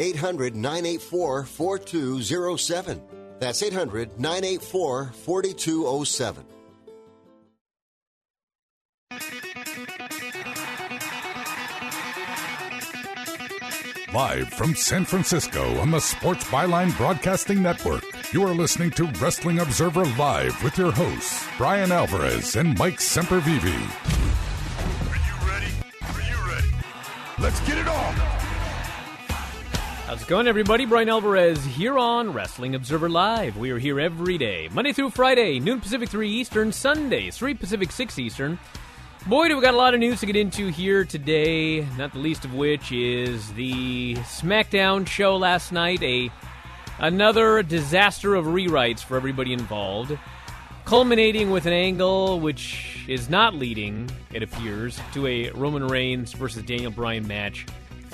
800 984 4207. That's 800 984 4207. Live from San Francisco on the Sports Byline Broadcasting Network, you are listening to Wrestling Observer Live with your hosts, Bryan Alvarez and Mike Sempervive. Are you ready? Are you ready? Let's get it on! How's it going, everybody? Bryan Alvarez here on Wrestling Observer Live. We are here every day, Monday through Friday, noon Pacific, 3 Eastern, Sunday, 3 Pacific, 6 Eastern. Boy, do we got a lot of news to get into here today, not the least of which is the SmackDown show last night, a another disaster of rewrites for everybody involved, culminating with an angle which is not leading, it appears, to a Roman Reigns versus Daniel Bryan match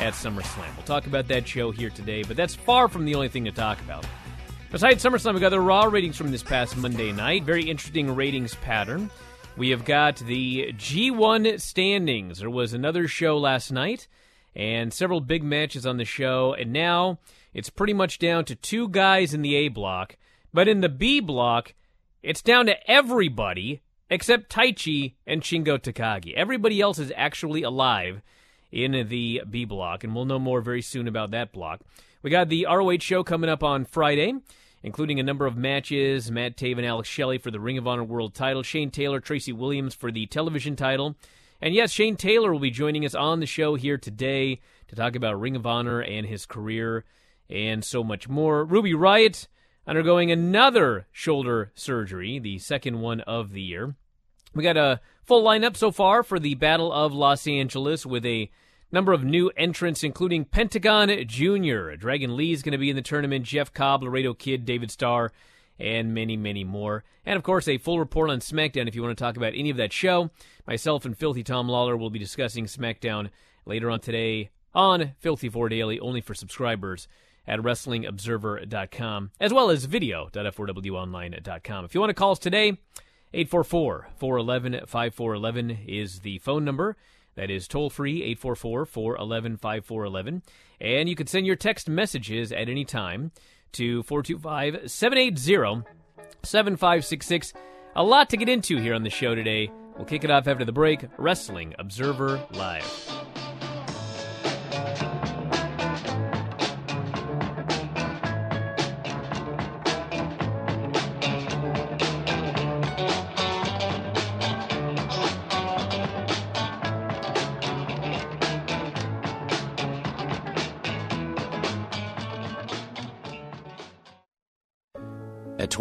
at SummerSlam. We'll talk about that show here today, but that's far from the only thing to talk about. Besides SummerSlam, we got the Raw ratings from this past Monday night. Very interesting ratings pattern. We have got the G1 standings. There was another show last night and several big matches on the show, and now it's pretty much down to two guys in the A block. But in the B block, it's down to everybody except Taichi and Shingo Takagi. Everybody else is actually alive in the B block, and we'll know more very soon about that block. We got the ROH show coming up on Friday including a number of matches Matt Taven, Alex Shelley for the Ring of Honor World title, Shane Taylor, Tracy Williams for the television title. And yes, Shane Taylor will be joining us on the show here today to talk about Ring of Honor and his career and so much more. Ruby Riot undergoing another shoulder surgery, the second one of the year. We got a full lineup so far for the Battle of Los Angeles with a number of new entrants, including Pentagon Jr. Dragon Lee is going to be in the tournament, Jeff Cobb, Laredo Kid, David Starr, and many, many more. And of course, a full report on SmackDown if you want to talk about any of that show. Myself and Filthy Tom Lawler will be discussing SmackDown later on today on Filthy 4 Daily, only for subscribers at WrestlingObserver.com, as well as video.f4wonline.com. If you want to call us today, 844 411 5411 is the phone number. That is toll free, 844 411 5411. And you can send your text messages at any time to 425 780 7566. A lot to get into here on the show today. We'll kick it off after the break Wrestling Observer Live.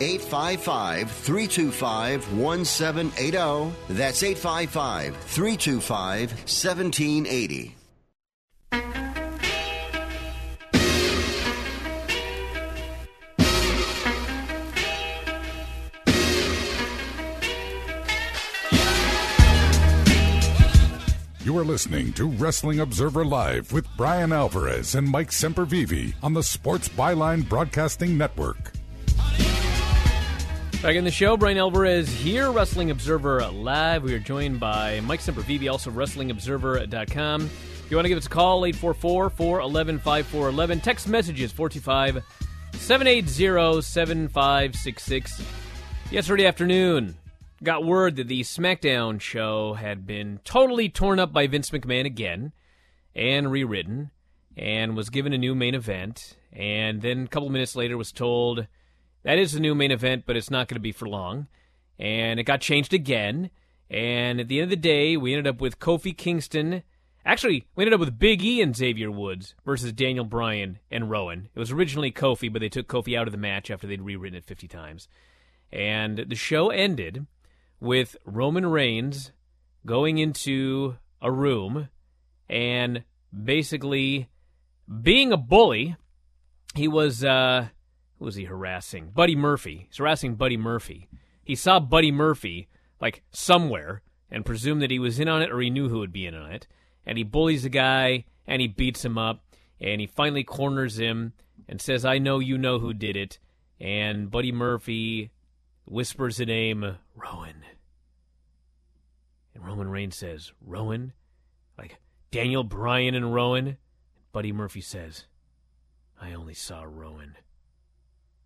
855 325 1780. That's 855 325 1780. You are listening to Wrestling Observer Live with Bryan Alvarez and Mike Sempervive on the Sports Byline Broadcasting Network. Back in the show, Bryan Alvarez here, Wrestling Observer Live. We are joined by Mike Sempervive, also WrestlingObserver.com. If you want to give us a call, 844 411 5411. Text messages 425 780 7566. Yesterday afternoon, got word that the SmackDown show had been totally torn up by Vince McMahon again and rewritten and was given a new main event. And then a couple minutes later was told that is the new main event, but it's not going to be for long. And it got changed again. And at the end of the day, we ended up with Kofi Kingston. Actually, we ended up with Big E and Xavier Woods versus Daniel Bryan and Rowan. It was originally Kofi, but they took Kofi out of the match after they'd rewritten it 50 times. And the show ended with Roman Reigns going into a room and basically being a bully. He was uh who was he harassing? Buddy Murphy. He's harassing Buddy Murphy. He saw Buddy Murphy like somewhere and presumed that he was in on it or he knew who would be in on it. And he bullies the guy and he beats him up and he finally corners him and says, "I know you know who did it." And Buddy Murphy whispers the name Rowan. And Roman Reigns says, Rowan? Like Daniel Bryan and Rowan? Buddy Murphy says, I only saw Rowan.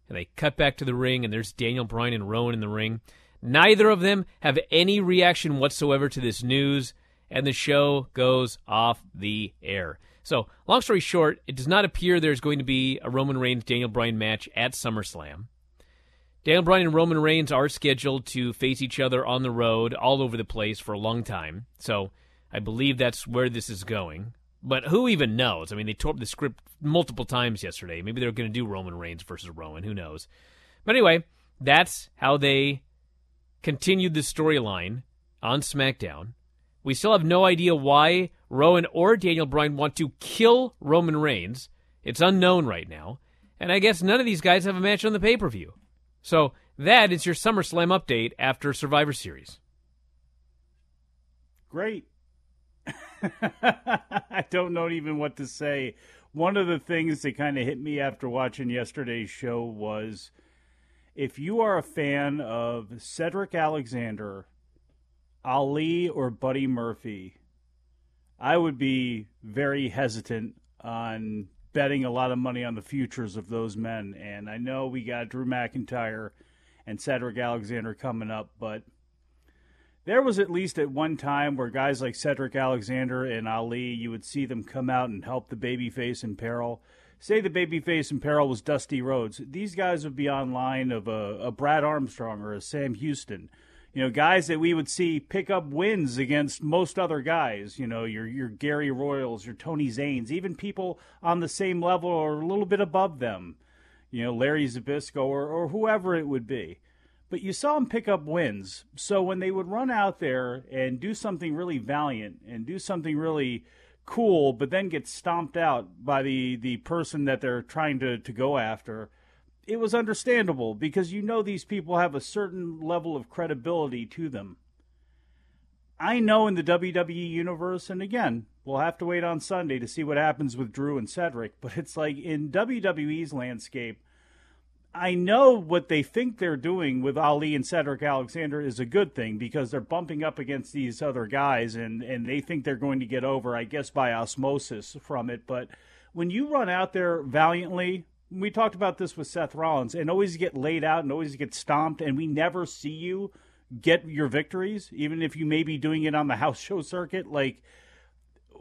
And they cut back to the ring, and there's Daniel Bryan and Rowan in the ring. Neither of them have any reaction whatsoever to this news, and the show goes off the air. So, long story short, it does not appear there's going to be a Roman Reigns Daniel Bryan match at SummerSlam. Daniel Bryan and Roman Reigns are scheduled to face each other on the road all over the place for a long time. So I believe that's where this is going. But who even knows? I mean, they tore up the script multiple times yesterday. Maybe they're going to do Roman Reigns versus Rowan. Who knows? But anyway, that's how they continued the storyline on SmackDown. We still have no idea why Rowan or Daniel Bryan want to kill Roman Reigns. It's unknown right now. And I guess none of these guys have a match on the pay per view. So that is your SummerSlam update after Survivor Series. Great. I don't know even what to say. One of the things that kind of hit me after watching yesterday's show was if you are a fan of Cedric Alexander, Ali, or Buddy Murphy, I would be very hesitant on betting a lot of money on the futures of those men. And I know we got Drew McIntyre and Cedric Alexander coming up, but there was at least at one time where guys like Cedric Alexander and Ali, you would see them come out and help the babyface in peril. Say the babyface in peril was Dusty Rhodes. These guys would be on line of a, a Brad Armstrong or a Sam Houston you know, guys that we would see pick up wins against most other guys. You know, your your Gary Royals, your Tony Zanes, even people on the same level or a little bit above them. You know, Larry Zbyszko or, or whoever it would be. But you saw them pick up wins. So when they would run out there and do something really valiant and do something really cool, but then get stomped out by the, the person that they're trying to, to go after, it was understandable because you know these people have a certain level of credibility to them. I know in the WWE universe, and again, we'll have to wait on Sunday to see what happens with Drew and Cedric, but it's like in WWE's landscape, I know what they think they're doing with Ali and Cedric Alexander is a good thing because they're bumping up against these other guys and, and they think they're going to get over, I guess, by osmosis from it. But when you run out there valiantly we talked about this with Seth Rollins, and always get laid out and always get stomped, and we never see you get your victories, even if you may be doing it on the house show circuit. Like,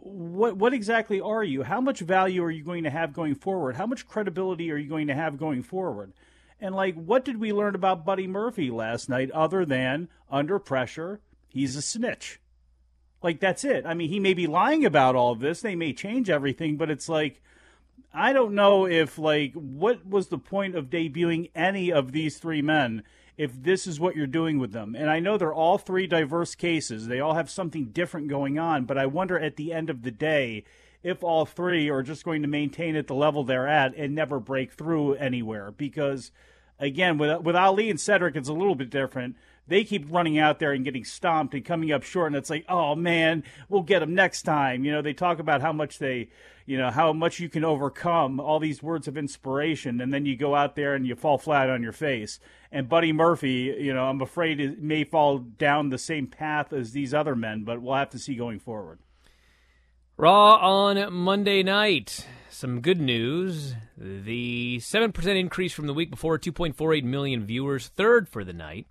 what what exactly are you? How much value are you going to have going forward? How much credibility are you going to have going forward? And like, what did we learn about Buddy Murphy last night, other than under pressure, he's a snitch. Like that's it. I mean, he may be lying about all of this. They may change everything, but it's like I don't know if like what was the point of debuting any of these three men if this is what you're doing with them. And I know they're all three diverse cases. They all have something different going on, but I wonder at the end of the day if all three are just going to maintain at the level they're at and never break through anywhere because again with with Ali and Cedric it's a little bit different they keep running out there and getting stomped and coming up short and it's like oh man we'll get them next time. You know they talk about how much they you know how much you can overcome all these words of inspiration and then you go out there and you fall flat on your face. And buddy murphy you know i'm afraid it may fall down the same path as these other men but we'll have to see going forward. Raw on monday night. Some good news. The 7% increase from the week before 2.48 million viewers. Third for the night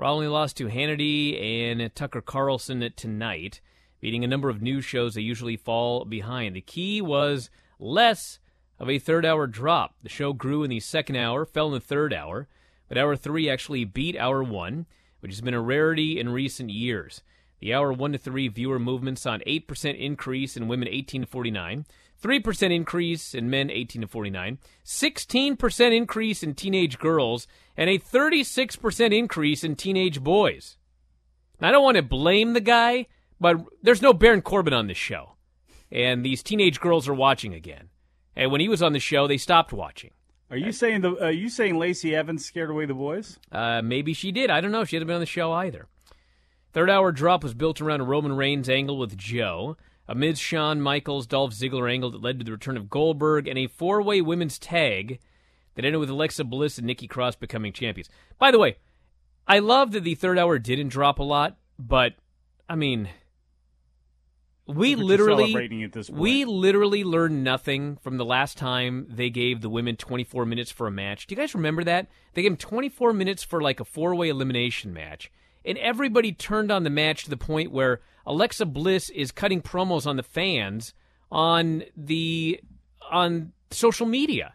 Raw lost to Hannity and Tucker Carlson tonight, beating a number of news shows that usually fall behind. The key was less of a third hour drop. The show grew in the second hour, fell in the third hour, but hour three actually beat hour one, which has been a rarity in recent years. The hour one to three viewer movement saw an 8% increase in women 18 to 49, 3% increase in men 18 to 49, 16% increase in teenage girls, and a 36% increase in teenage boys. Now, I don't want to blame the guy, but there's no Baron Corbin on this show. And these teenage girls are watching again. And when he was on the show, they stopped watching. Are you saying the are you saying Lacey Evans scared away the boys? Uh, maybe she did. I don't know. She hasn't been on the show either. Third hour drop was built around a Roman Reigns angle with Joe amid Shawn Michaels Dolph Ziggler angle that led to the return of Goldberg and a four way women's tag that ended with Alexa Bliss and Nikki Cross becoming champions. By the way, I love that the third hour didn't drop a lot, but I mean, we literally we literally learned nothing from the last time they gave the women 24 minutes for a match. Do you guys remember that? They gave them 24 minutes for like a four-way elimination match. And everybody turned on the match to the point where Alexa Bliss is cutting promos on the fans on the on social media.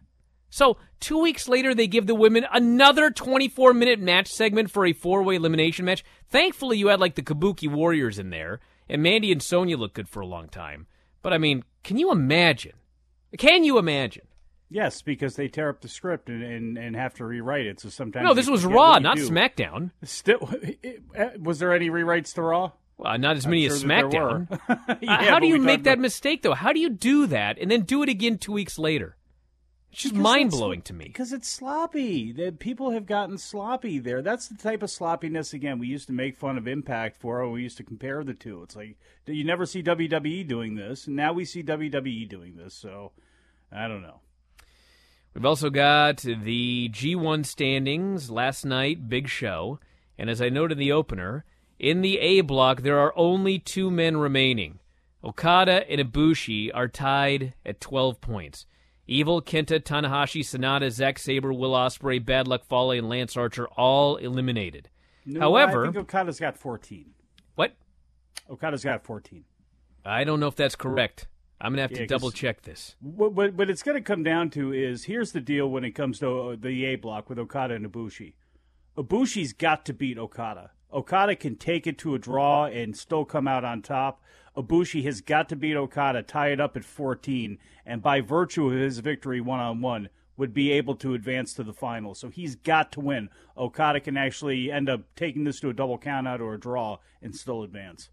So two weeks later, they give the women another 24 minute match segment for a four way elimination match. Thankfully, you had like the Kabuki Warriors in there, and Mandy and Sonya looked good for a long time. But I mean, can you imagine? Can you imagine? Yes, because they tear up the script and, and, and have to rewrite it. So sometimes no, this was Raw, not do. SmackDown. Still, eh, was there any rewrites to Raw? Well, not as many as SmackDown. yeah, how do you make that about... mistake though? How do you do that and then do it again two weeks later? It's just mind blowing to me. Because it's sloppy. The people have gotten sloppy there. That's the type of sloppiness. Again, we used to make fun of Impact for. We used to compare the two. It's like you never see WWE doing this, and now we see WWE doing this. So I don't know. We've also got the G1 standings last night, big show. And as I noted in the opener, in the A block, there are only two men remaining Okada and Ibushi are tied at 12 points. Evil, Kenta, Tanahashi, Sanada, Zack Sabre, Will Ospreay, Bad Luck Fale, and Lance Archer all eliminated. No, However, I think Okada's got 14. what? Okada's got 14. I don't know if that's correct. I'm gonna have to Yeah, 'cause- double check this. What, what, what it's going to come down to is here's the deal when it comes to uh, the A block with Okada and Ibushi. Ibushi's got to beat Okada. Okada can take it to a draw and still come out on top. Ibushi has got to beat Okada, tie it up at 14, and by virtue of his victory one on one, would be able to advance to the final. So he's got to win. Okada can actually end up taking this to a double countout or a draw and still advance.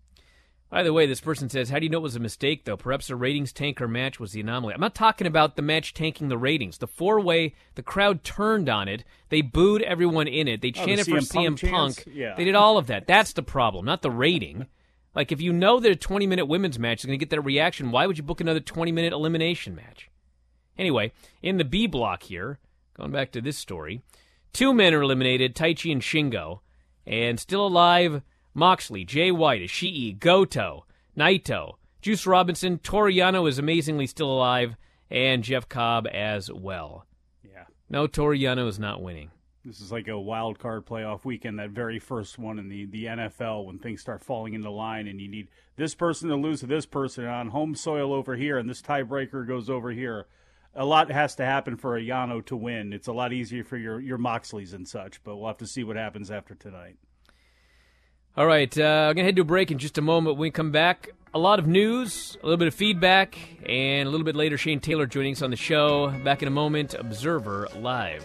By the way, this person says, "How do you know it was a mistake, though? Perhaps a ratings tanker match was the anomaly." I'm not talking about the match tanking the ratings. The four-way, the crowd turned on it. They booed everyone in it. They Oh, the chanted for CM Punk CM Punk. chants? Yeah. They did all of that. That's the problem, not the rating. Like if you know that a 20-minute women's match is going to get that reaction, why would you book another 20-minute elimination match? Anyway, in the B block here, going back to this story, two men are eliminated: Taichi and Shingo, and still alive. Moxley, Jay White, Ishii, Goto, Naito, Juice Robinson, Toru Yano is amazingly still alive, and Jeff Cobb as well. Yeah. No, Toru Yano is not winning. This is like a wild card playoff weekend, that very first one in the, the NFL when things start falling into line and you need this person to lose to this person on home soil over here and this tiebreaker goes over here. A lot has to happen for a Yano to win. It's a lot easier for your, your Moxleys and such, but we'll have to see what happens after tonight. All right, uh, I'm going to head to a break in just a moment. When we come back, a lot of news, a little bit of feedback, and a little bit later, Shane Taylor joining us on the show. Back in a moment, Observer Live.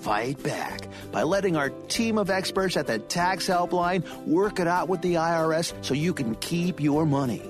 Fight back by letting our team of experts at the tax helpline work it out with the IRS so you can keep your money.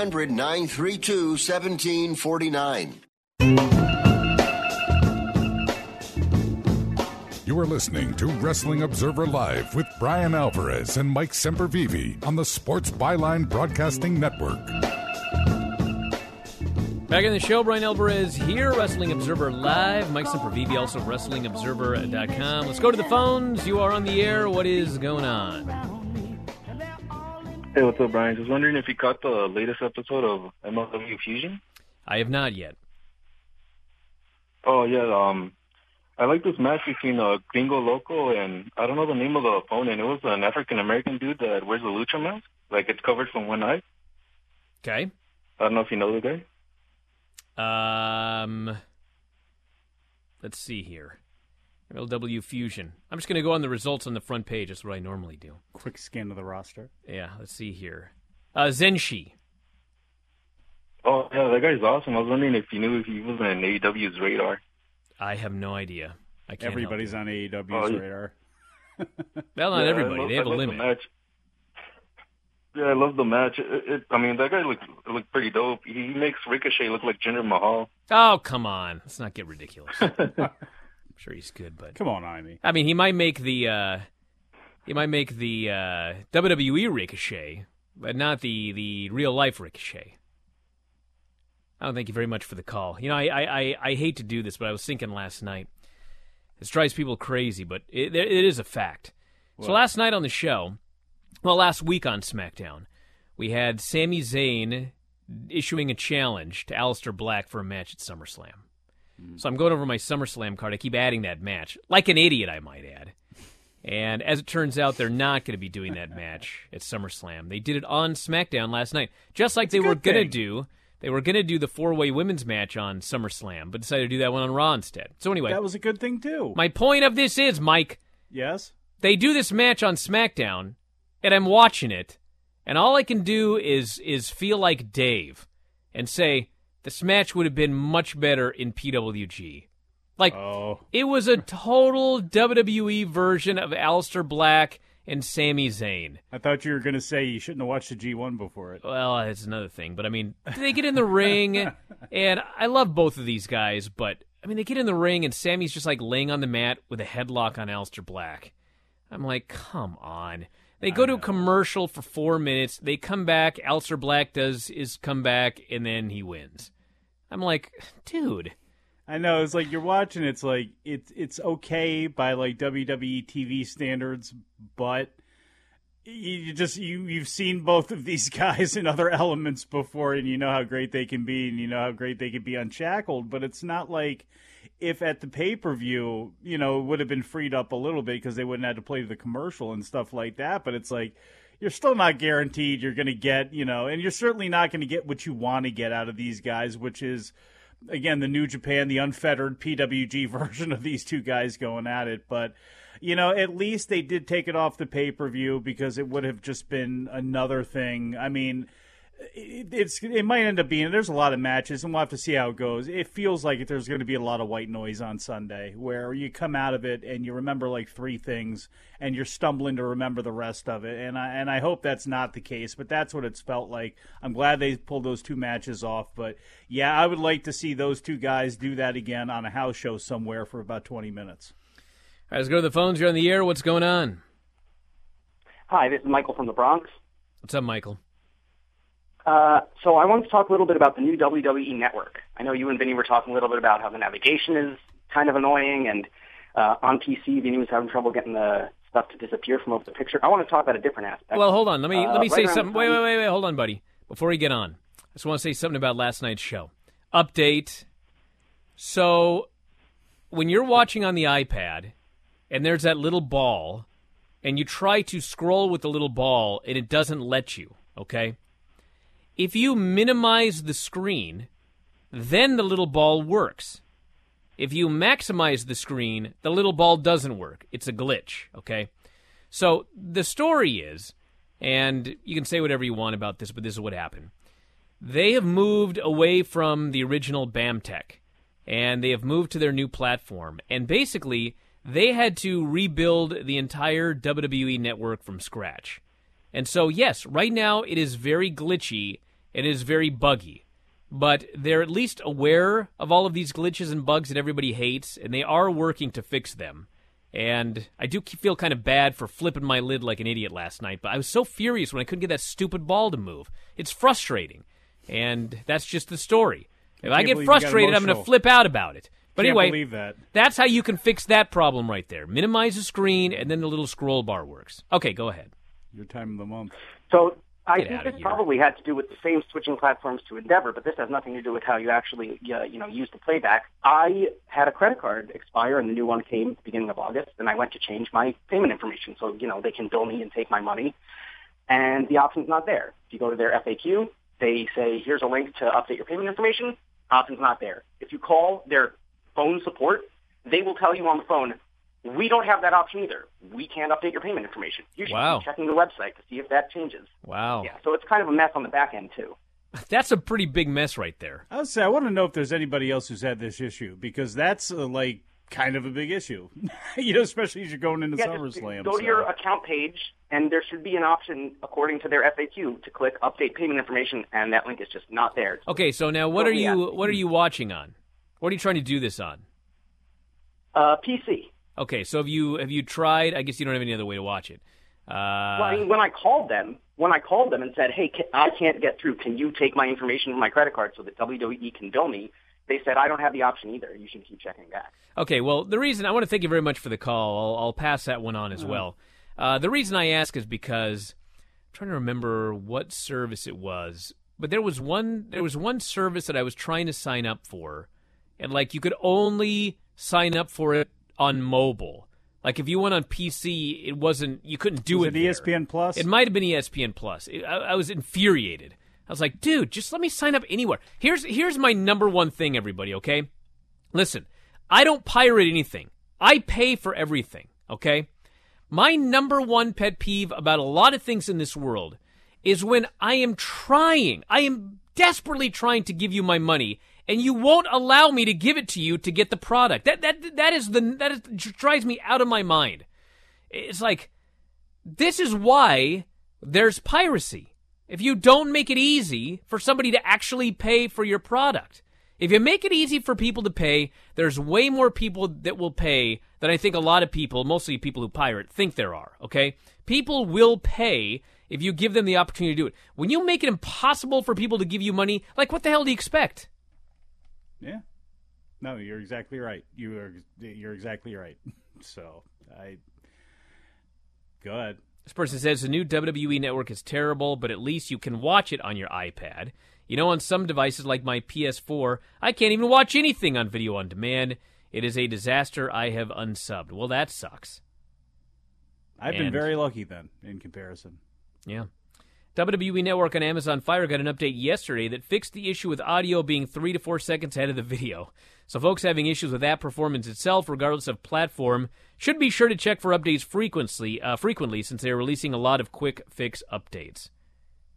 932 1749. You are listening to Wrestling Observer Live with Bryan Alvarez and Mike Sempervive on the Sports Byline Broadcasting Network. Back in the show, Bryan Alvarez here, Wrestling Observer Live. Mike Sempervive, also WrestlingObserver.com. Let's go to the phones. You are on the air. What is going on? Hey, what's up, Bryan? Just wondering if you caught the latest episode of MLW Fusion. I have not yet. Oh yeah, um, I like this match between uh, Gringo Loco and I don't know the name of the opponent. It was an African American dude that wears the lucha mask, like it's covered from one eye. Okay. I don't know if you know the guy. Um, let's see here. MLW Fusion. I'm just going to go on the results on the front page. That's what I normally do. Quick scan of the roster. Yeah, let's see here. Uh, Zenshi. Oh yeah, that guy's awesome. I was wondering if you knew if he was on AEW's radar. I have no idea. I can't. Everybody's on AEW's Oh, radar. Well, not Yeah, everybody. I love- they have I a love the limit. match. Yeah, I love the match. It, it, I mean, that guy looked looked pretty dope. He makes Ricochet look like Jinder Mahal. Oh, come on. Let's not get ridiculous. Sure he's good, but Come on, Amy. I mean, he might make the uh, he might make the uh, WWE Ricochet, but not the the real life Ricochet. I don't thank you very much for the call. You know, I I, I, I hate to do this, but I was thinking last night. This drives people crazy, but it, it is a fact. So last night on the show, well, last week on SmackDown, we had Sami Zayn issuing a challenge to Aleister Black for a match at SummerSlam. So I'm going over my SummerSlam card. I keep adding that match, like an idiot, I might add. And as it turns out, they're not going to be doing that match at SummerSlam. They did it on SmackDown last night, just like they were going to do. They were going to do the four-way women's match on SummerSlam, but decided to do that one on Raw instead. So anyway, That was a good thing too. my point of this is, Mike, Yes. they do this match on SmackDown, and I'm watching it, and all I can do is is feel like Dave and say this match would have been much better in PWG. Like oh. it was a total WWE version of Aleister Black and Sami Zayn. I thought you were going to say you shouldn't have watched the G1 before it. Well, that's another thing. But I mean, they get in the ring, and I love both of these guys. But I mean, they get in the ring, and Sammy's just like laying on the mat with a headlock on Aleister Black. I'm like, come on. They go to a commercial for four minutes. They come back. Aleister Black does his comeback, and then he wins. I'm like, dude. I know it's like you're watching. It's like it's it's okay by like WWE TV standards, but you just you you've seen both of these guys in other elements before, and you know how great they can be, and you know how great they can be unshackled. But it's not like if at the pay per view, you know, it would have been freed up a little bit because they wouldn't have to play the commercial and stuff like that. But it's like you're still not guaranteed you're going to get, you know, and you're certainly not going to get what you want to get out of these guys, which is again the New Japan, the unfettered PWG version of these two guys going at it. But you know, at least they did take it off the pay per view because it would have just been another thing. I mean. It, it's it might end up being there's a lot of matches and we'll have to see how it goes. It feels like there's going to be a lot of white noise on Sunday where you come out of it and you remember like three things and you're stumbling to remember the rest of it. And I and I hope that's not the case, but that's what it's felt like. I'm glad they pulled those two matches off, but yeah, I would like to see those two guys do that again on a house show somewhere for about 20 minutes. All right, let's go to the phones. You're on the air. What's going on? Hi, this is Michael from the Bronx. What's up, Michael? Uh, so I wanted to talk a little bit about the new WWE network. I know you and Vinny were talking a little bit about how the navigation is kind of annoying, and uh, on PC, Vinny was having trouble getting the stuff to disappear from over the picture. I want to talk about a different aspect. Well, hold on. Let me Uh, let me right say something. Wait, wait, wait, wait. Hold on, buddy. Before we get on, I just want to say something about last night's show. Update. So, when you're watching on the iPad, and there's that little ball, and you try to scroll with the little ball, and it doesn't let you. Okay. If you minimize the screen, then the little ball works. If you maximize the screen, the little ball doesn't work. It's a glitch, okay? So the story is, and you can say whatever you want about this, but this is what happened. They have moved away from the original BAMTech, and they have moved to their new platform. And basically, they had to rebuild the entire WWE network from scratch. And so, yes, right now it is very glitchy, and it is very buggy but they're at least aware of all of these glitches and bugs that everybody hates, and they are working to fix them. And I do feel kind of bad for flipping my lid like an idiot last night, but I was so furious when I couldn't get that stupid ball to move. It's frustrating, and that's just the story. If I, can't get believe you got frustrated, I'm going to flip out about it. But Can't anyway, that. that's how you can fix that problem right there. Minimize the screen, and then the little scroll bar works. Okay, go ahead. Your time of the month. So I Get think this here. probably had to do with the same switching platforms to Endeavor, but this has nothing to do with how you actually, uh, you know, use the playback. I had a credit card expire, and the new one came at the beginning of August, and I went to change my payment information so you know they can bill me and take my money, and the option's not there. If you go to their FAQ, they say here's a link to update your payment information. Option's not there. If you call their phone support, they will tell you on the phone, we don't have that option either. We can't update your payment information. You should Wow. be checking the website to see if that changes. Wow. Yeah, so it's kind of a mess on the back end too. That's a pretty big mess right there. I would say I want to know if there's anybody else who's had this issue because that's uh, like kind of a big issue, you know, especially as you're going into Yeah, just SummerSlam. go so. to your account page, and there should be an option, according to their FAQ, to click update payment information, and that link is just not there. Okay, so now what are you what are you watching on? What are you trying to do this on? Uh, PC. Okay, so have you have you tried? I guess you don't have any other way to watch it. Uh, well, I mean, when I called them, when I called them and said, "Hey, can, I can't get through. Can you take my information from my credit card so that WWE can bill me?" They said, "I don't have the option either. You should keep checking back." Okay, well, the reason I want to thank you very much for the call. I'll, I'll pass that one on as well. Uh, the reason I ask is because I'm trying to remember what service it was, but there was one there was one service that I was trying to sign up for, and like you could only sign up for it on mobile. Like if you went on PC, it wasn't you couldn't do Was it. it. ESPN Plus? It might have been ESPN Plus. It- I, I was infuriated. I was like, dude, just let me sign up anywhere. Here's here's my number one thing, everybody. Okay, listen, I don't pirate anything. I pay for everything. Okay, my number one pet peeve about a lot of things in this world is when I am trying, I am desperately trying to give you my money, and you won't allow me to give it to you to get the product. That that that is the that is, drives me out of my mind. It's like this is why there's piracy. If you don't make it easy for somebody to actually pay for your product, if you make it easy for people to pay, there's way more people that will pay than I think a lot of people, mostly people who pirate, think there are. Okay? People will pay if you give them the opportunity to do it. When you make it impossible for people to give you money, like what the hell do you expect? Yeah. No, you're exactly right. You are you're exactly right. So I go ahead. This person says the new WWE network is terrible, but at least you can watch it on your iPad. You know, on some devices like my PS4, I can't even watch anything on video on demand. It is a disaster. I have unsubbed. Well, that sucks. I've been very lucky then in comparison. Yeah. WWE Network on Amazon Fire got an update yesterday that fixed the issue with audio being three to four seconds ahead of the video. So, folks having issues with that performance itself, regardless of platform, should be sure to check for updates frequently, uh, frequently since they are releasing a lot of quick fix updates.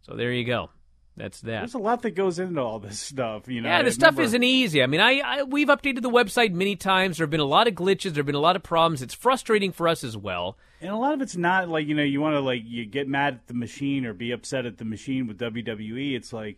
So, there you go. That's that. There's a lot that goes into all this stuff, you know. Yeah, the stuff isn't easy. I mean, I, I we've updated the website many times. There have been a lot of glitches. There have been a lot of problems. It's frustrating for us as well. And a lot of it's not like you know you want to like you get mad at the machine or be upset at the machine with WWE. It's like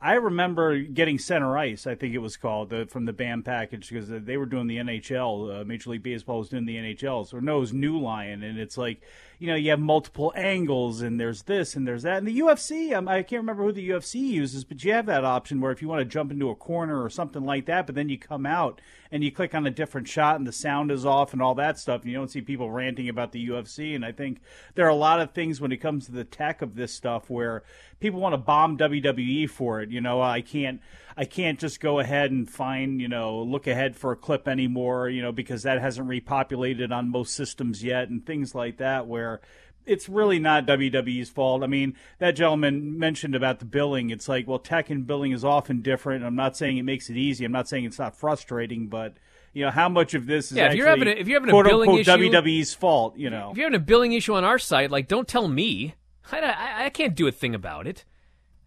I remember getting Center Ice, I think it was called, uh, from the BAM package because they were doing the NHL. Uh, Major League Baseball was doing the NHL, so no, it was NeuLion, and it's like you know you have multiple angles and there's this and there's that. And the UFC, um, I can't remember who the UFC uses, but you have that option where if you want to jump into a corner or something like that, but then you come out and you click on a different shot and the sound is off and all that stuff. And you don't see people ranting about the UFC. And I think there are a lot of things when it comes to the tech of this stuff where people want to bomb WWE for it. You know, I can't, I can't just go ahead and find, you know, look ahead for a clip anymore, you know, because that hasn't repopulated on most systems yet and things like that where it's really not WWE's fault. I mean, that gentleman mentioned about the billing. It's like, well, tech and billing is often different. I'm not saying it makes it easy. I'm not saying it's not frustrating, but you know, how much of this is Yeah, if actually you're having a- if you're having a billing unquote issue- WWE's fault? You know, If you're having a billing issue on our site, like, don't tell me. I, I, I can't do a thing about it.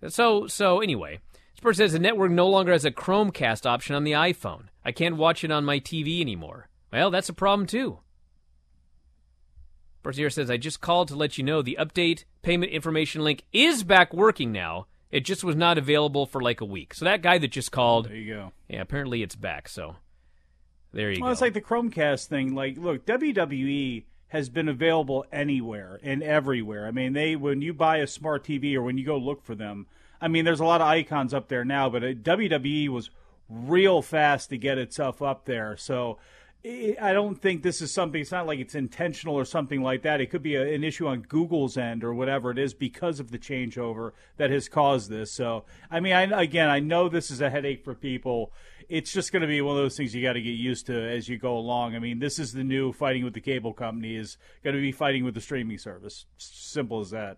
So, so anyway, this person says the network no longer has a Chromecast option on the iPhone. I can't watch it on my TV anymore. Well, that's a problem too. Person here says, I just called to let you know the update payment information link is back working now. It just was not available for like a week. So that guy that just called, there you go. yeah, apparently it's back. So there you Well, go. it's like the Chromecast thing. Like, look, WWE has been available anywhere and everywhere. I mean, they when you buy a smart TV or when you go look for them, I mean, there's a lot of icons up there now, but WWE was real fast to get itself up there. So I I don't think this is something. It's not like it's intentional or something like that. It could be a, an issue on Google's end or whatever it is because of the changeover that has caused this. So, I mean, I, again, I know this is a headache for people. It's just going to be one of those things you got to get used to as you go along. I mean, this is the new fighting with the cable company is going to be fighting with the streaming service. Simple as that.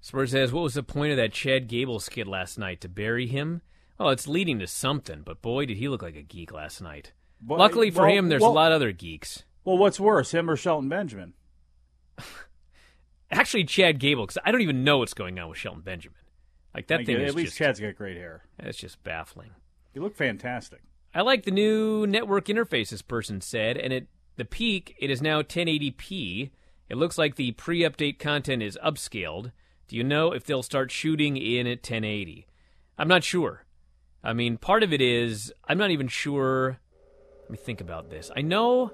Spurs says, What was the point of that Chad Gable skit last night? To bury him? Well, it's leading to something, but boy, did he look like a geek last night. Well, Luckily for well, him, there's well- a lot of other geeks. Well, what's worse, him or Shelton Benjamin? Actually, Chad Gable, because I don't even know what's going on with Shelton Benjamin. Like, that Like, thing at is least just, Chad's got great hair. It's just baffling. You look fantastic. I like the new network interface, this person said, and at the peak, it is now 1080p. It looks like the pre update content is upscaled. Do you know if they'll start shooting in at 1080? I'm not sure. I mean, part of it is I'm not even sure. Let me think about this. I know,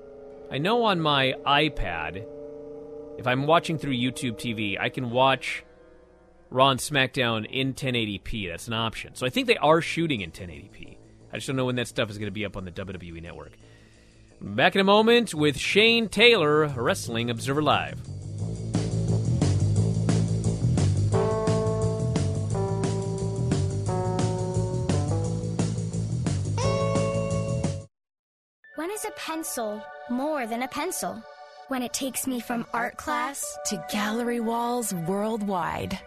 I know on my iPad, if I'm watching through YouTube TV, I can watch Raw SmackDown in 1080p. That's an option. So I think they are shooting in 1080p. I just don't know when that stuff is going to be up on the WWE network. Back in a moment with Shane Taylor, Wrestling Observer Live. Is a pencil more than a pencil? When it takes me from art class to gallery walls worldwide.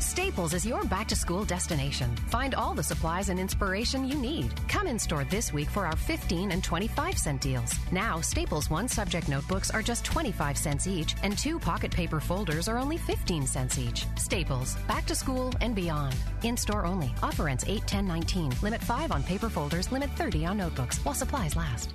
Staples is your back to school destination. Find all the supplies and inspiration you need. Come in store this week for our 15 and 25 cent deals. Now, Staples one subject notebooks are just 25 cents each, and two pocket paper folders are only 15 cents each. Staples, back to school and beyond. In store only. Offer ends 8 10 19. Limit 5 on paper folders, limit 30 on notebooks while supplies last.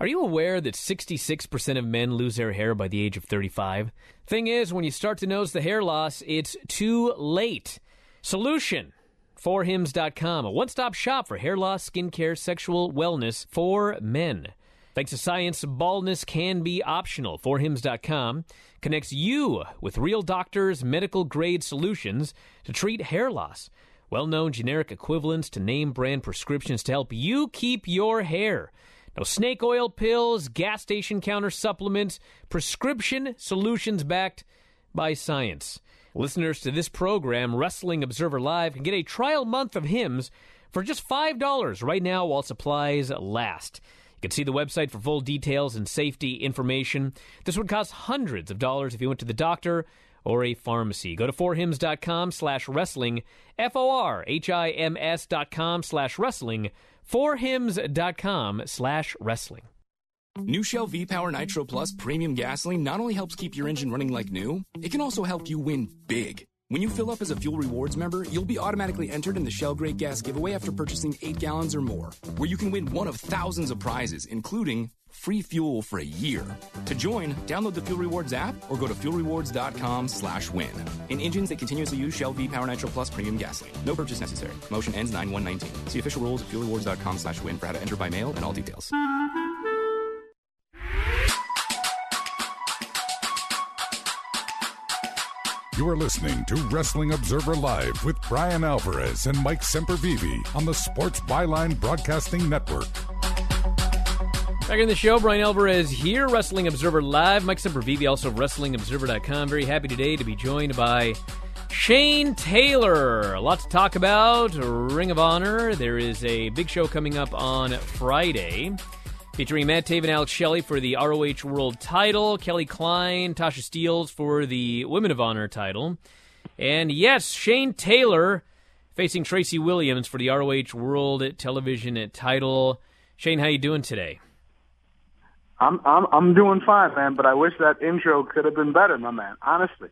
Are you aware that 66% of men lose their hair by the age of 35? Thing is, when you start to notice the hair loss, it's too late. Solution forhims.com, a one stop shop for hair loss, skincare, sexual wellness for men. Thanks to science, baldness can be optional. Forhims.com connects you with real doctors' medical grade solutions to treat hair loss. Well known generic equivalents to name brand prescriptions to help you keep your hair. No snake oil pills, gas station counter supplements, prescription solutions backed by science. Listeners to this program, Wrestling Observer Live, can get a trial month of Hims for just $5 right now while supplies last. You can see the website for full details and safety information. This would cost hundreds of dollars if you went to the doctor or a pharmacy. Go to forhims.com slash wrestling, F-O-R-H-I-M-S dot com slash wrestling, forhims.com slash wrestling. New Shell V Power Nitro Plus Premium Gasoline not only helps keep your engine running like new, it can also help you win big. When you fill up as a Fuel Rewards member, you'll be automatically entered in the Shell Great Gas giveaway after purchasing 8 gallons or more, where you can win one of thousands of prizes, including free fuel for a year. To join, download the Fuel Rewards app or go to fuelrewards.com slash win. In engines that continuously use Shell V Power Nitro Plus Premium Gasoline. No purchase necessary. Motion ends 9-119. See official rules at fuelrewards.com slash win for how to enter by mail and all details. You are listening to Wrestling Observer Live with Bryan Alvarez and Mike Sempervive on the Sports Byline Broadcasting Network. Back in the show, Bryan Alvarez here, Wrestling Observer Live. Mike Sempervive, also WrestlingObserver.com. Very happy today to be joined by Shane Taylor. A lot to talk about. Ring of Honor. There is a big show coming up on Friday featuring Matt Taven Alex Shelley for the ROH World title, Kelly Klein, Tasha Steelz for the Women of Honor title. And yes, Shane Taylor facing Tracy Williams for the ROH World Television title. Shane, how you doing today? I'm I'm I'm doing fine, man. But I wish that intro could have been better, my man. Honestly,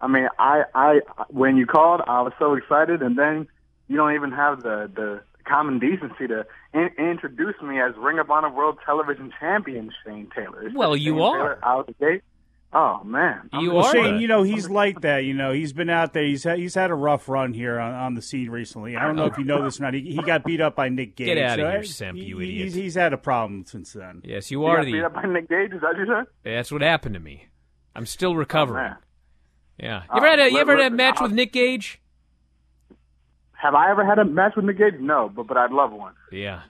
I mean, I I when you called, I was so excited, and then you don't even have the the common decency to in- introduce me as Ring of Honor World Television Champion Shane Taylor. It's Well, you Shane are. Taylor out the gate. Oh man, I'm You just- are. Shane, you know he's like that. You know he's been out there. He's had, he's had a rough run here on, on the scene recently. I don't know if you know this or not. He, he got beat up by Nick Gage. Get outta so here, I- Semp, you he- idiot. He's, he's had a problem since then. Yes, you You are got beat up by Nick Gage. Is that what you said? That's what happened to me. I'm still oh, recovering. man. yeah. You Oh, ever had a you ever had a match with Nick Gage? Have I ever had a match with Nick Gage? No, but but I'd love one. Yeah.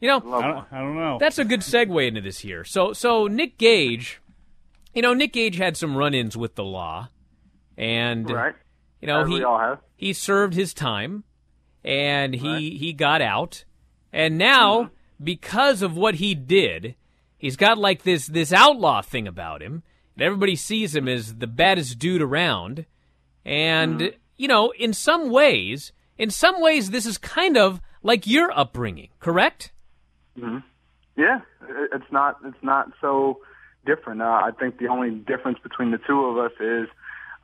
You know, I don't, I don't know. That's a good segue into this here. So, so Nick Gage, you know, Nick Gage had some run-ins with the law, and Right. you know As he we all have. he served his time, and he he got out, and now Mm-hmm. because of what he did, he's got like this this outlaw thing about him, and everybody sees him as the baddest dude around, and Mm-hmm. You know, in some ways, in some ways, this is kind of like your upbringing, correct? hmm Yeah, it's not it's not so different. Uh, I think the only difference between the two of us is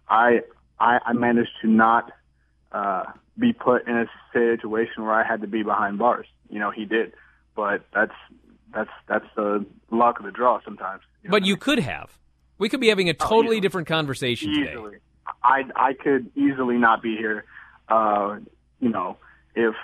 I I, I managed to not uh, be put in a situation where I had to be behind bars. You know, he did, but that's that's that's the luck of the draw sometimes. But you could have. We could be having a totally different conversation today. I I could easily not be here. Uh, you know, if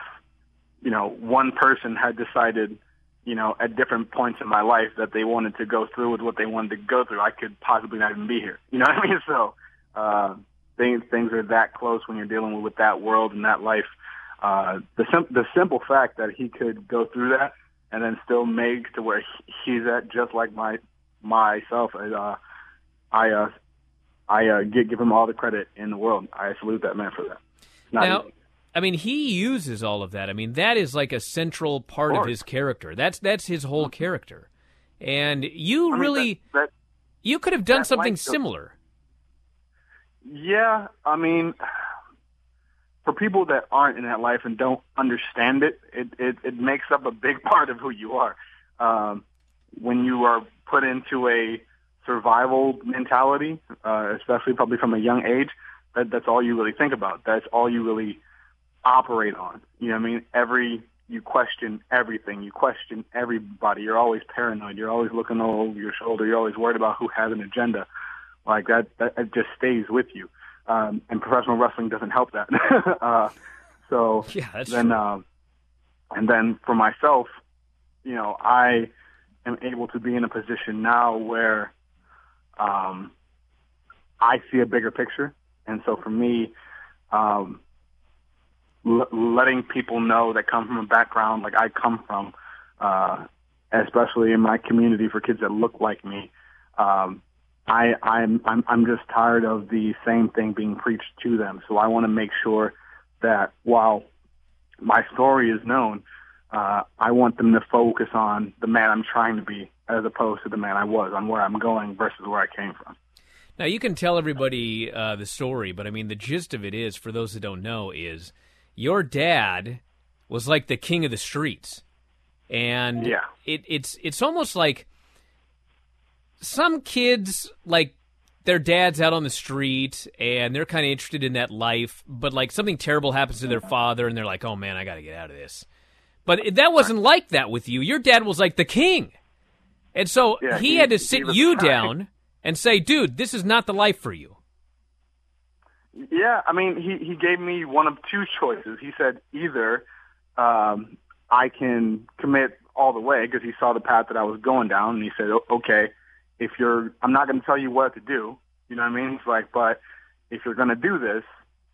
you know one person had decided, you know, at different points in my life that they wanted to go through with what they wanted to go through, I could possibly not even be here. You know what I mean? So uh, things things are that close when you're dealing with, with that world and that life. Uh, the sim- the simple fact that he could go through that and then still make to where he's at, just like my myself. Uh, I uh, I uh, give, give him all the credit in the world. I salute that man for that. Now, easy. I mean, he uses all of that. I mean, that is like a central part of, course. his character. That's that's his whole character. And you I mean, really, that, that, you could have done something similar. yeah, I mean, for people that aren't in that life and don't understand it, it it, it makes up a big part of who you are. Um, when you are put into a survival mentality, uh, especially probably from a young age, that that's all you really think about. That's all you really operate on. You know what I mean? Every you question everything. You question everybody. You're always paranoid. You're always looking over your shoulder. You're always worried about who has an agenda. Like that, that it just stays with you. Um, and professional wrestling doesn't help that. uh, so Yeah, then, um, and then for myself, you know, I am able to be in a position now where um, I see a bigger picture, and so for me, um, l- letting people know that come from a background like I come from, uh, especially in my community for kids that look like me, um, I, I'm, I'm, I'm just tired of the same thing being preached to them. So I want to make sure that while my story is known, uh, I want them to focus on the man I'm trying to be as opposed to the man I was, on where I'm going versus where I came from. Now you can tell everybody uh, the story, but I mean the gist of it is, for those that don't know, is your dad was like the king of the streets, and Yeah. it, it's it's almost like some kids like their dad's out on the street and they're kind of interested in that life, but like something terrible happens to their father and they're like, "Oh man, I got to get out of this." But that wasn't like that with you. Your dad was like the king, and so Yeah, he, he- had to sit you guy. down and say, "Dude, this is not the life for you." Yeah, I mean, he he gave me one of two choices. He said either um, I can commit all the way because he saw the path that I was going down, and he said, okay, if you're, I'm not going to tell you what to do. You know what I mean? He's like, but if you're going to do this,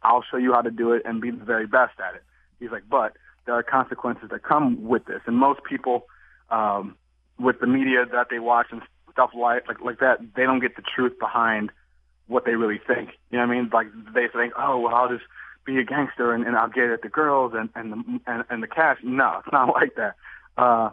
I'll show you how to do it and be the very best at it. He's like, but there are consequences that come with this, and most people, um, with the media that they watch and stuff like like like that, they don't get the truth behind what they really think. You know what I mean? Like they think, oh, well, I'll just be a gangster and, and I'll get at the girls and and the and, and the cash. No, it's not like that. Uh,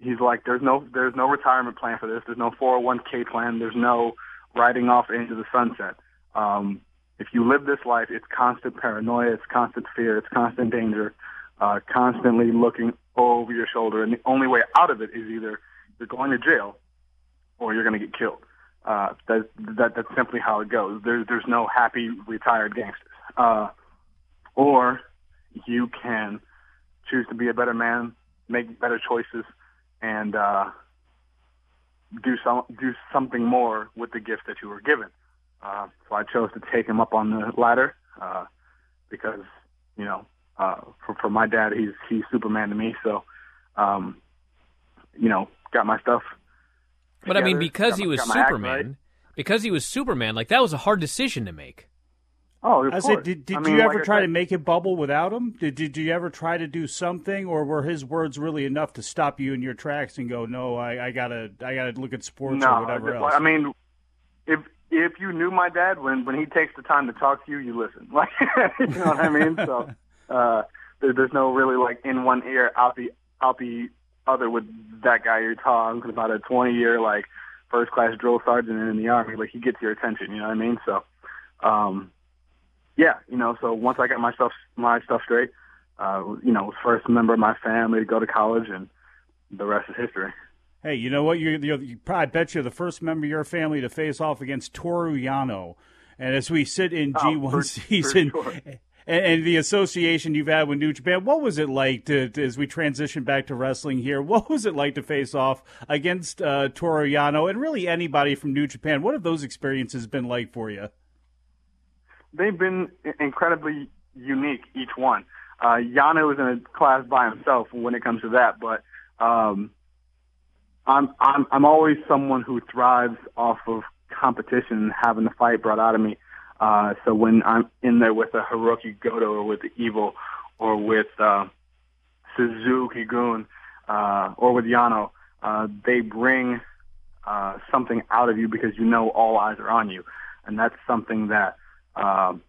he's like, there's no there's no retirement plan for this. There's no 401k plan. There's no riding off into the sunset. Um, if you live this life, it's constant paranoia, it's constant fear, it's constant danger, uh, constantly looking over your shoulder, and the only way out of it is either you're going to jail or you're going to get killed. Uh, that, that that's simply how it goes. There's there's no happy retired gangsters. Uh, or you can choose to be a better man, make better choices, and uh, do some do something more with the gift that you were given. Uh, so I chose to take him up on the ladder uh, because you know uh, for for my dad he's he's Superman to me. So um, you know got my stuff But I mean, because got he my- was got act Superman, right. because he was Superman, like that was a hard decision to make. Oh, of I said, did, did I mean, you ever like try said- to make it bubble without him? Did, did you ever try to do something, or were his words really enough to stop you in your tracks and go, "No, I, I gotta, I gotta look at sports no, or whatever just- else"? I mean, if if you knew my dad, when when he takes the time to talk to you, you listen. Like, you know what I mean? So uh, there, there's no really like in one ear, out the out the other with that guy you're talking about a 20 year like first class drill sergeant in the army. Like he gets your attention. You know what I mean? So, um, yeah, you know. So once I got my stuff my stuff straight, uh, you know, was first member of my family to go to college, and the rest is history. Hey, you know what? You're, you're, you probably bet you're the first member of your family to face off against Toru Yano. And as we sit in Oh, G1 for- for season sure. And, and the association you've had with New Japan, what was it like to, to- as we transition back to wrestling here? What was it like to face off against uh, Yano and really anybody from New Japan? What have those experiences been like for you? they've been incredibly unique, each one. Uh, Yano is in a class by himself when it comes to that, but um, I'm I'm I'm always someone who thrives off of competition and having the fight brought out of me. Uh, so when I'm in there with a Hirooki Goto or with the Evil or with uh, Suzuki Gun uh, or with Yano, uh, they bring uh, something out of you because you know all eyes are on you, and that's something that um,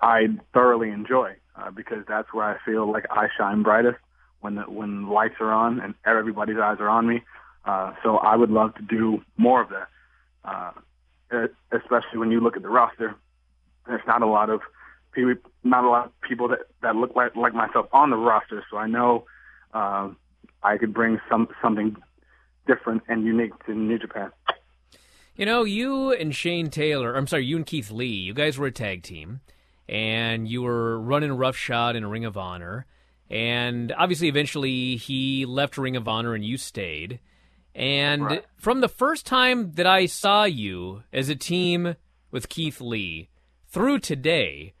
I thoroughly enjoy uh, because that's where I feel like I shine brightest when the, when lights are on and everybody's eyes are on me. Uh, so I would love to do more of that, uh, especially when you look at the roster. There's not a lot of people, not a lot of people that that look like like myself on the roster. So I know um, I could bring some something different and unique to New Japan. You know, you and Shane Taylor, I'm sorry, you and Keith Lee, you guys were a tag team, and you were running roughshod in Ring of Honor. And obviously, eventually, he left Ring of Honor and you stayed. And Right. from the first time that I saw you as a team with Keith Lee through today,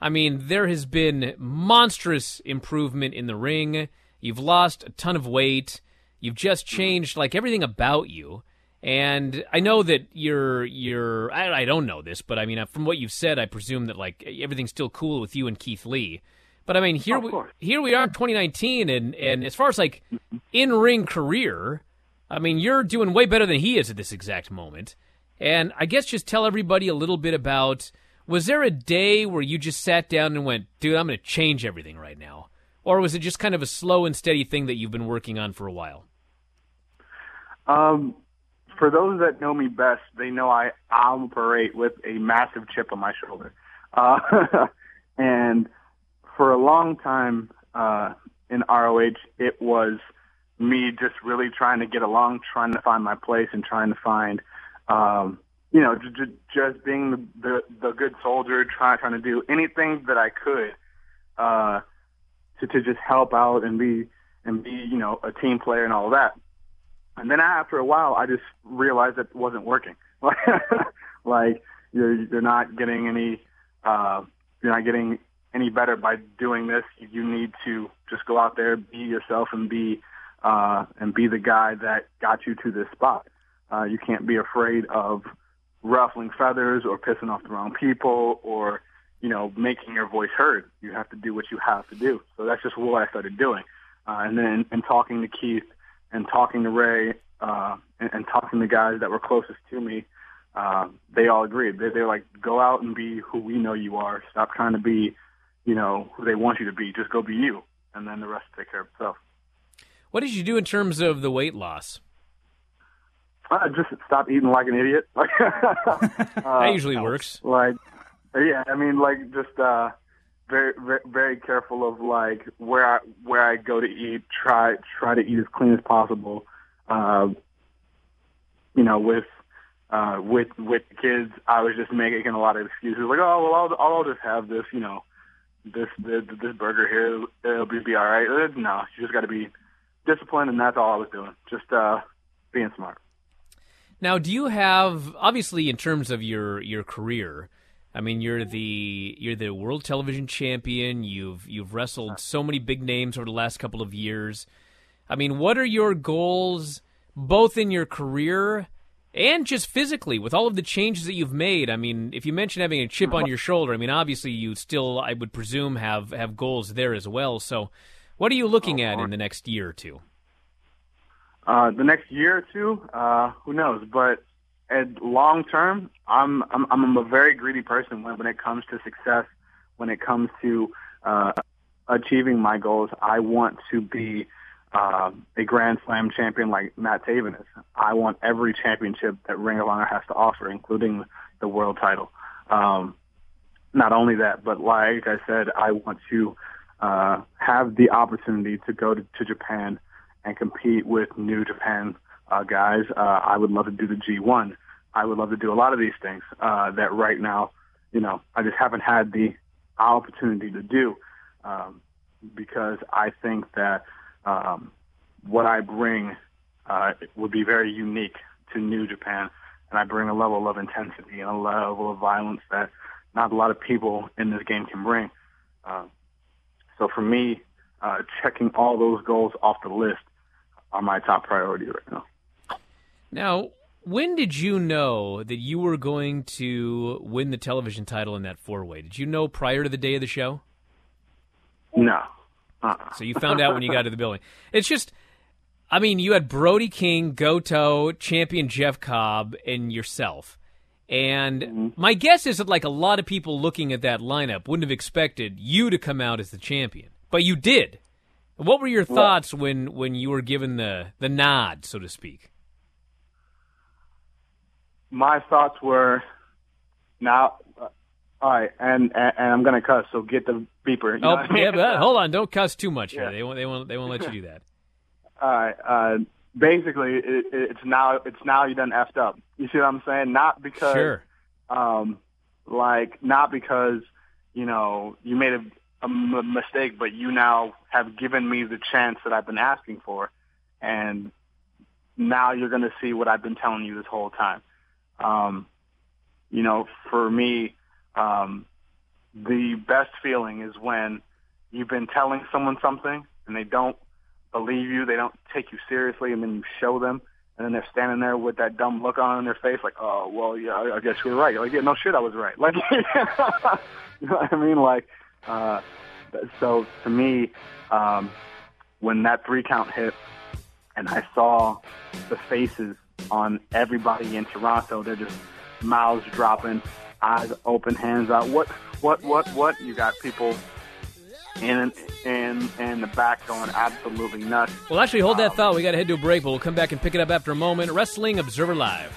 I mean, there has been monstrous improvement in the ring. You've lost a ton of weight. You've just changed like everything about you. And I know that you're you're I, I don't know this, but I mean from what you've said, I presume that like everything's still cool with you and Keith Lee. But I mean here we here we are in 2019, and and as far as like mm-hmm. in ring career, I mean you're doing way better than he is at this exact moment. And I guess just tell everybody a little bit about was there a day where you just sat down and went, dude, I'm going to change everything right now? Or was it just kind of a slow and steady thing that you've been working on for a while? Um, for those that know me best, they know I operate with a massive chip on my shoulder. Uh, and for a long time uh, in ROH, it was me just really trying to get along, trying to find my place, and trying to find, um, you know, j- j- just being the, the the good soldier, trying trying to do anything that I could uh, to to just help out and be and be you know a team player and all of that. And then after a while, I just realized that it wasn't working. like you're you're not getting any uh, you're not getting any better by doing this. You need to just go out there, be yourself, and be uh, and be the guy that got you to this spot. Uh, you can't be afraid of ruffling feathers or pissing off the wrong people or you know making your voice heard. You have to do what you have to do. So that's just what I started doing. Uh, and then and talking to Keith and talking to Ray uh, and, and talking to guys that were closest to me, uh, they all agreed. They, they're like, go out and be who we know you are. Stop trying to be, you know, who they want you to be. Just go be you, and then the rest take care of itself. What did you do in terms of the weight loss? Uh, just stop eating like an idiot. uh, that usually works. Like, yeah, I mean, like just uh, very, very, very careful of like where I where I go to eat. Try try to eat as clean as possible. Uh, you know, with uh, with with the kids, I was just making a lot of excuses, like, oh well, I'll I'll just have this, you know, this this, this burger here, it'll be, be all right. Uh, no, you just got to be disciplined, and that's all I was doing, just uh, being smart. Now, do you have obviously in terms of your your career? I mean, you're the you're the world television champion. You've you've wrestled so many big names over the last couple of years. I mean, what are your goals, both in your career and just physically, with all of the changes that you've made? I mean, if you mention having a chip on your shoulder, I mean, obviously you still, I would presume, have have goals there as well. So, what are you looking oh, at in the next year or two? Uh, the next year or two, uh, who knows? But at long term, I'm, I'm I'm a very greedy person when when it comes to success. When it comes to uh, achieving my goals, I want to be uh, a Grand Slam champion like Matt Taven is. I want every championship that Ring of Honor has to offer, including the world title. Um, not only that, but like I said, I want to uh, have the opportunity to go to, to Japan and compete with New Japan uh, guys. Uh, I would love to do the G1. I would love to do a lot of these things uh, that right now, you know, I just haven't had the opportunity to do um, because I think that um, what I bring uh, would be very unique to New Japan, and I bring a level of intensity and a level of violence that not a lot of people in this game can bring. Uh, so for me, uh, checking all those goals off the list are my top priority right now. Now, when did you know that you were going to win the television title in that four way? Did you know prior to the day of the show? No. Uh-uh. So you found out when you got to the building. It's just, I mean, you had Brody King, Goto, champion Jeff Cobb, and yourself. And mm-hmm. my guess is that, like a lot of people looking at that lineup, wouldn't have expected you to come out as the champion, but you did. What were your thoughts when when you were given the the nod, so to speak? My thoughts were now. Uh, all right, and, and, and I'm gonna cuss, so get the beeper. oh, yeah, but hold on, don't cuss too much here. They won't they won't they won't let you do that. All right. Uh, basically, it, it's now it's now you done effed up. You see what I'm saying? Not because, sure. um, like not because you know you made a a m- mistake, but you now have given me the chance that I've been asking for, and now you're going to see what I've been telling you this whole time. Um, you know, for me, um, the best feeling is when you've been telling someone something and they don't believe you, they don't take you seriously, and then you show them, and then they're standing there with that dumb look on their face, like, oh, well, yeah, I guess you're right. Like, yeah, no shit, I was right. Like, you know what I mean? Like, uh, so to me, um, when that three count hit and I saw the faces on everybody in Toronto, they're just mouths dropping, eyes open, hands out. What, what, what, what? You got people in in in the back going absolutely nuts. Well, actually, hold that um, thought. We got to head to a break, but we'll come back and pick it up after a moment. Wrestling Observer Live.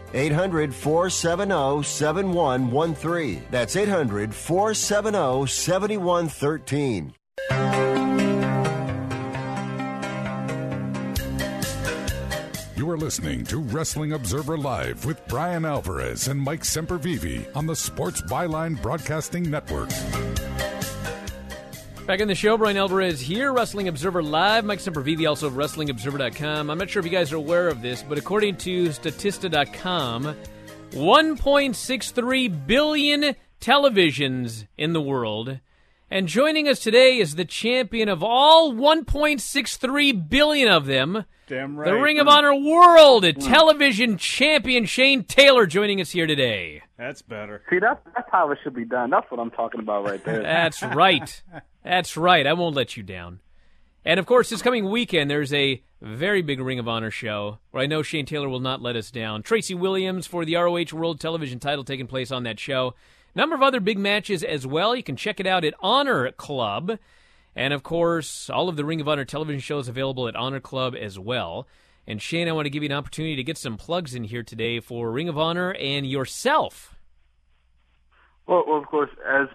800 470 7113. That's 800 470 7113. You are listening to Wrestling Observer Live with Bryan Alvarez and Mike Sempervive on the Sports Byline Broadcasting Network. Back in the show, Bryan Alvarez here, Wrestling Observer Live. Mike Sempervive, also of WrestlingObserver.com. I'm not sure if you guys are aware of this, but according to Statista.com, 1.63 billion televisions in the world. And joining us today is the champion of all 1.63 billion of them. Damn right. The Ring of Honor World Television Champion Shane Taylor joining us here today. That's better. See, that's, that's how it should be done. That's what I'm talking about right there. That's right. That's right. I won't let you down. And of course, this coming weekend, there's a very big Ring of Honor show where I know Shane Taylor will not let us down. Tracy Williams for the ROH World Television title taking place on that show. Number of other big matches as well. You can check it out at Honor Club. And of course, all of the Ring of Honor television shows available at Honor Club as well. And Shane, I want to give you an opportunity to get some plugs in here today for Ring of Honor and yourself. Well, well, of course, as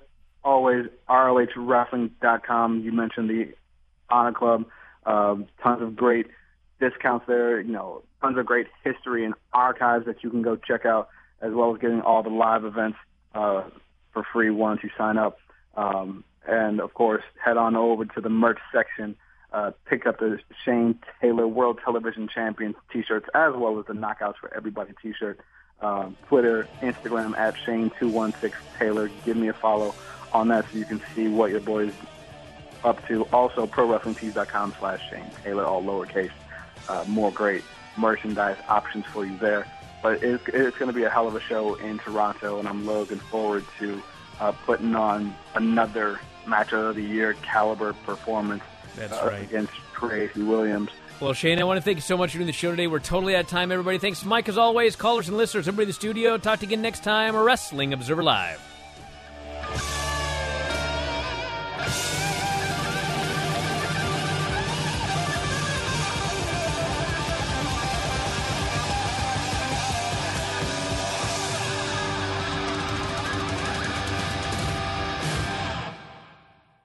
always, ROHWrestling.com. You mentioned the Honor Club. Um, tons of great discounts there. You know, tons of great history and archives that you can go check out, as well as getting all the live events uh, for free once you sign up. Um, and of course, head on over to the merch section. Uh, pick up the Shane Taylor World Television Champion T-shirts, as well as the Knockouts for Everybody T-shirt. Um, Twitter, Instagram at Shane216 Taylor. Give me a follow on that so you can see what your boy's up to. Also, ProWrestlingTees.com slash Shane Taylor, all lowercase. Uh, more great merchandise options for you there. But it's, it's going to be a hell of a show in Toronto, and I'm looking forward to uh, putting on another match of the year caliber performance That's uh, right. against Tracy Williams. Well, Shane, I want to thank you so much for doing the show today. We're totally out of time, everybody. Thanks, Mike, as always. Callers and listeners, everybody in the studio. Talk to you again next time. Wrestling Observer Live.